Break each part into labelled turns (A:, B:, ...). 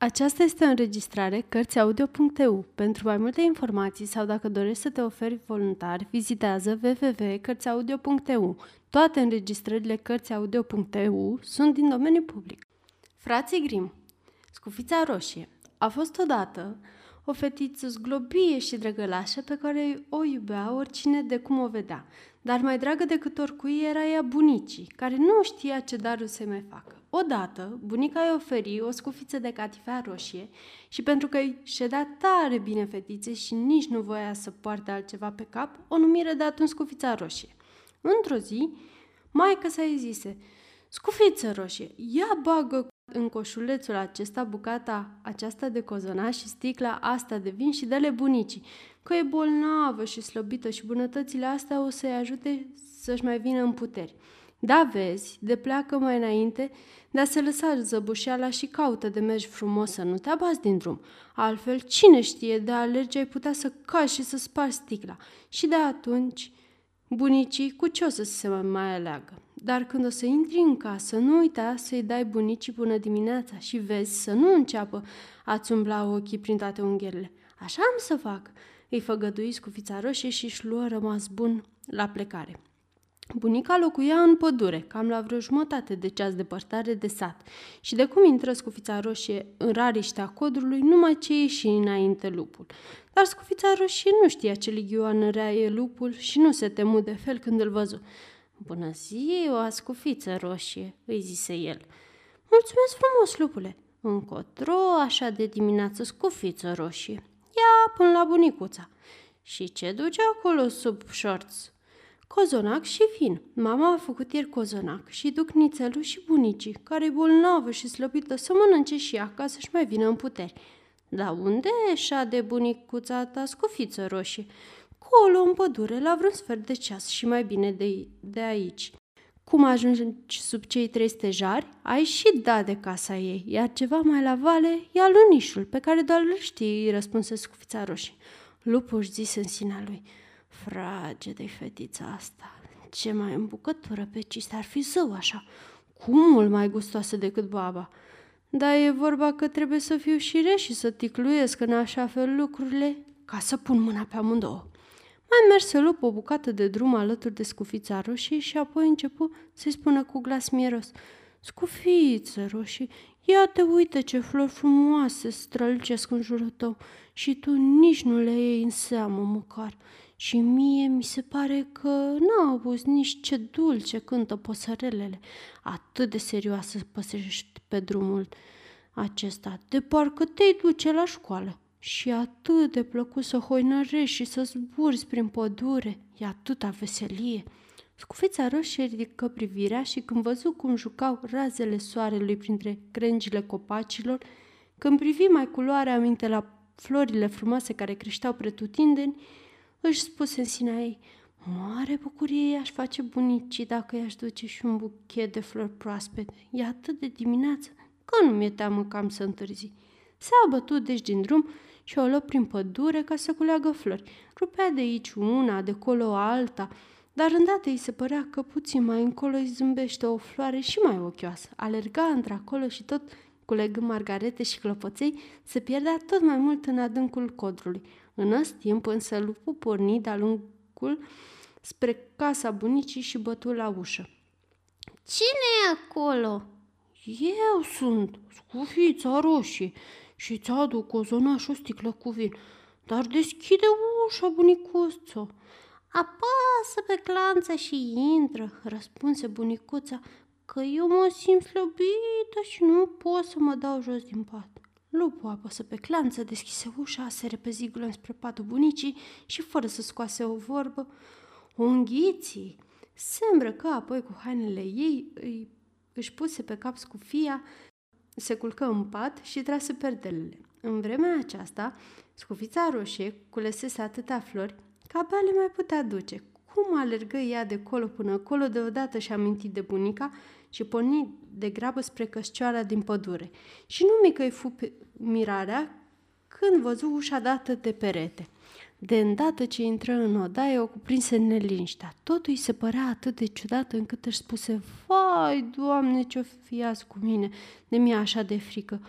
A: Aceasta este o înregistrare Cărțiaudio.eu. Pentru mai multe informații sau dacă dorești să te oferi voluntar, vizitează www.cărțiaudio.eu. Toate înregistrările Cărțiaudio.eu sunt din domeniu public. Frații Grim Scufița roșie A fost odată o fetiță zglobie și drăgălașă pe care o iubea oricine de cum o vedea. Dar mai dragă decât oricui era ea bunicii, care nu știa ce darul să mai facă. Odată, bunica îi oferi o scufiță de catifea roșie și pentru că îi ședea tare bine fetițe și nici nu voia să poarte altceva pe cap, o numire de atunci scufița roșie. Într-o zi, maica sa îi zise, Scufiță roșie, ia bagă în coșulețul acesta bucata aceasta de cozonaș și sticla asta de vin și dă-le bunicii, că e bolnavă și slăbită și bunătățile astea o să-i ajute să-și mai vină în puteri. Da, vezi, de pleacă mai înainte, de a se lăsa zăbușeala și caută de mergi frumos să nu te abați din drum. Altfel, cine știe, de alergi ai putea să cași și să spargi sticla. Și de atunci, bunicii cu ce o să se mai aleagă? Dar când o să intri în casă, nu uita să-i dai bunicii bună dimineața și vezi să nu înceapă a-ți umbla ochii prin toate unghiurile. Așa am să fac, îi făgădui scufița roșie și își luă rămas bun la plecare. Bunica locuia în pădure, cam la vreo jumătate de ceas depărtare de sat, și de cum intră scufița roșie în rariștea codrului, numai ce ieși înainte lupul. Dar scufița roșie nu știa ce ligioană rea e lupul și nu se temu de fel când îl văzu. Bună ziua, scufiță roșie, îi zise el. Mulțumesc frumos, lupule. Încotro, așa de dimineață, scufiță roșie. Ia până la bunicuța. Și ce duce acolo sub șorț? Cozonac și vin. Mama a făcut ieri cozonac și duc nițelul și bunicii, care e bolnavă și slăbită, să mănânce și ea ca să-și mai vină în puteri. Da unde e de bunicuța ta scufiță roșie? Colo, în pădure, la vreun sfert de ceas și mai bine de, de aici. Cum ajungi sub cei trei stejari, ai și da de casa ei, iar ceva mai la vale e alunișul, pe care doar îl știi, răspunse scufița roșie. Lupul își zise în sinea lui, frage de fetița asta, ce mai îmbucătură pe ciste ar fi zău așa, cum mult mai gustoasă decât baba. Dar e vorba că trebuie să fiu și și să ticluiesc în așa fel lucrurile ca să pun mâna pe amândouă. Mai merse lup o bucată de drum alături de scufița roșie și apoi începu să-i spună cu glas mieros. Scufiță roșie, ia te uite ce flori frumoase strălucesc în jurul tău și tu nici nu le iei în seamă măcar. Și mie mi se pare că n-au auzit nici ce dulce cântă păsărelele. Atât de serioasă păsești pe drumul acesta, de parcă te duce la școală. Și atât de plăcut să hoinărești și să zburzi prin pădure, e atâta veselie. Scufița roșie ridică privirea și când văzu cum jucau razele soarelui printre crengile copacilor, când privi mai culoarea aminte la florile frumoase care creșteau pretutindeni, își spuse în sinea ei, Mare bucurie aș face bunicii dacă i-aș duce și un buchet de flori proaspete. E atât de dimineață că nu mi-e teamă cam să întârzi. S-a bătut deci din drum și o luă prin pădure ca să culeagă flori. Rupea de aici una, de colo alta, dar îndată îi se părea că puțin mai încolo îi zâmbește o floare și mai ochioasă. Alerga într-acolo și tot culegând margarete și clopoței, se pierdea tot mai mult în adâncul codrului. În ăst timp însă lupul porni de-a lungul spre casa bunicii și bătu la ușă.
B: Cine e acolo?"
A: Eu sunt, scufița roșie, și ți aduc o zonă și o sticlă cu vin. Dar deschide ușa, bunicuță.
B: Apasă pe clanță și intră, răspunse bunicuța, că eu mă simt slăbită și nu pot să mă dau jos din pat.
A: Lupul apăsă pe clanță, deschise ușa, se repezi spre patul bunicii și, fără să scoase o vorbă, o înghiții. Se îmbrăcă apoi cu hainele ei, îi, își puse pe cap scufia, se culcă în pat și trase perdelele. În vremea aceasta, scufița roșie culesese atâtea flori că abia le mai putea duce. Cum alergă ea de colo până acolo, deodată și-a mintit de bunica și porni de grabă spre căscioara din pădure. Și nu mică îi fu mirarea când văzu ușa dată de perete. De îndată ce intră în odaie, o cuprinse neliniștea. Totul îi se părea atât de ciudat încât își spuse, Vai, Doamne, ce-o fi azi cu mine, de mi așa de frică.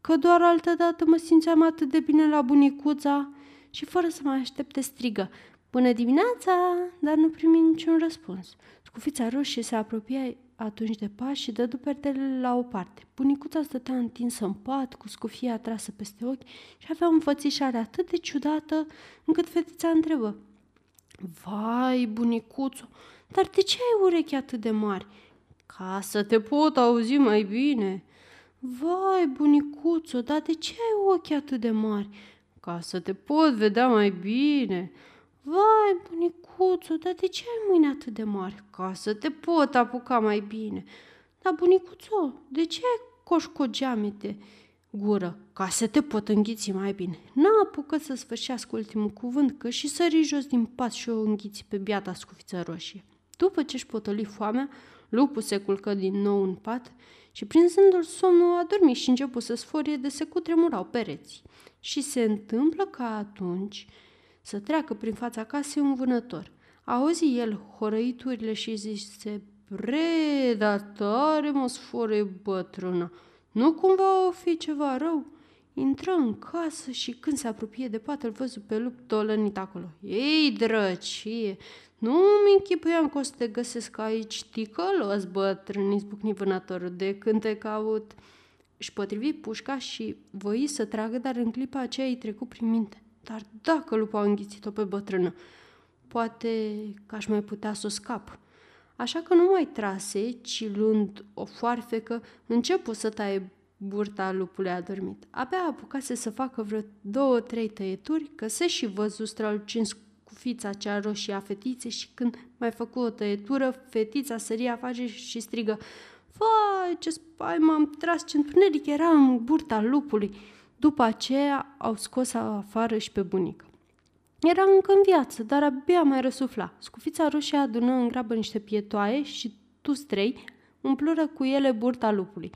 A: că doar altă dată mă simțeam atât de bine la bunicuța și fără să mai aștepte strigă. Bună dimineața! Dar nu primi niciun răspuns. Scufița roșie se apropia atunci de pași și dădu perdelele la o parte. Bunicuța stătea întinsă în pat, cu scufia trasă peste ochi și avea o înfățișare atât de ciudată încât fetița întrebă. Vai, bunicuțo, dar de ce ai urechi atât de mari? Ca să te pot auzi mai bine. Vai, bunicuțo, dar de ce ai ochi atât de mari? Ca să te pot vedea mai bine. Vai, bunicuțo, dar de ce ai mâini atât de mari? Ca să te pot apuca mai bine. Dar, bunicuțo, de ce ai coșcogeamete gură? Ca să te pot înghiți mai bine. N-a apucat să sfârșească ultimul cuvânt, că și sări jos din pat și o înghiți pe biata scufiță roșie. După ce își potoli foamea, lupul se culcă din nou în pat și prinzându-l somnul a dormit și început să sforie de se cutremurau pereții. Și se întâmplă ca atunci să treacă prin fața casei un vânător. Auzi el horăiturile și zise, Predatare, mă sfore bătrână, nu cumva o fi ceva rău? Intră în casă și când se apropie de pat, îl văzu pe lup dolănit acolo. Ei, drăcie, nu mi închipuiam că o să te găsesc aici ticălos, bătrân, izbucni vânătorul, de când te caut. Își potrivi pușca și voi să tragă, dar în clipa aceea îi trecu prin minte. Dar dacă lupul a înghițit-o pe bătrână, poate că aș mai putea să o scap. Așa că nu mai trase, ci luând o foarfecă, începu să taie burta lupului adormit. Abia apucase să facă vreo două-trei tăieturi, că se și văzu strălucind cu fița cea roșie a fetiței și când mai făcu o tăietură, fetița săria aface și strigă Vai, ce spai m-am tras, ce întuneric era în burta lupului. După aceea au scos afară și pe bunică. Era încă în viață, dar abia mai răsufla. Scufița roșie adună în grabă niște pietoaie și tu trei umplură cu ele burta lupului.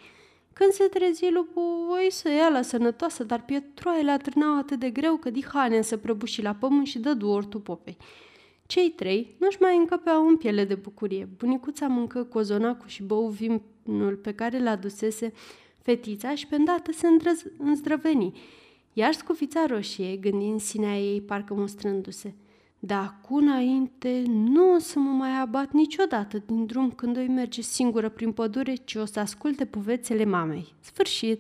A: Când se trezi lupul, voi să ia la sănătoasă, dar pietroaiele atârnau atât de greu că Dihanea se prăbuși la pământ și dă ortul popei. Cei trei nu-și mai încăpeau în piele de bucurie. Bunicuța mâncă cozonacul și bău vinul pe care l-a dusese fetița și pe îndată se îndrăz- îndrăveni. Iar scufița roșie, gândind sinea ei, parcă mustrându-se. De acum înainte nu o să mă mai abat niciodată din drum când o merge singură prin pădure, ci o să asculte povețele mamei. Sfârșit!